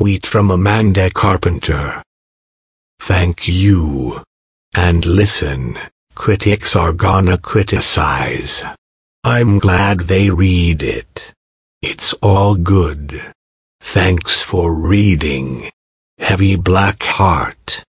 tweet from Amanda Carpenter. Thank you. And listen, critics are gonna criticize. I'm glad they read it. It's all good. Thanks for reading. Heavy Black Heart.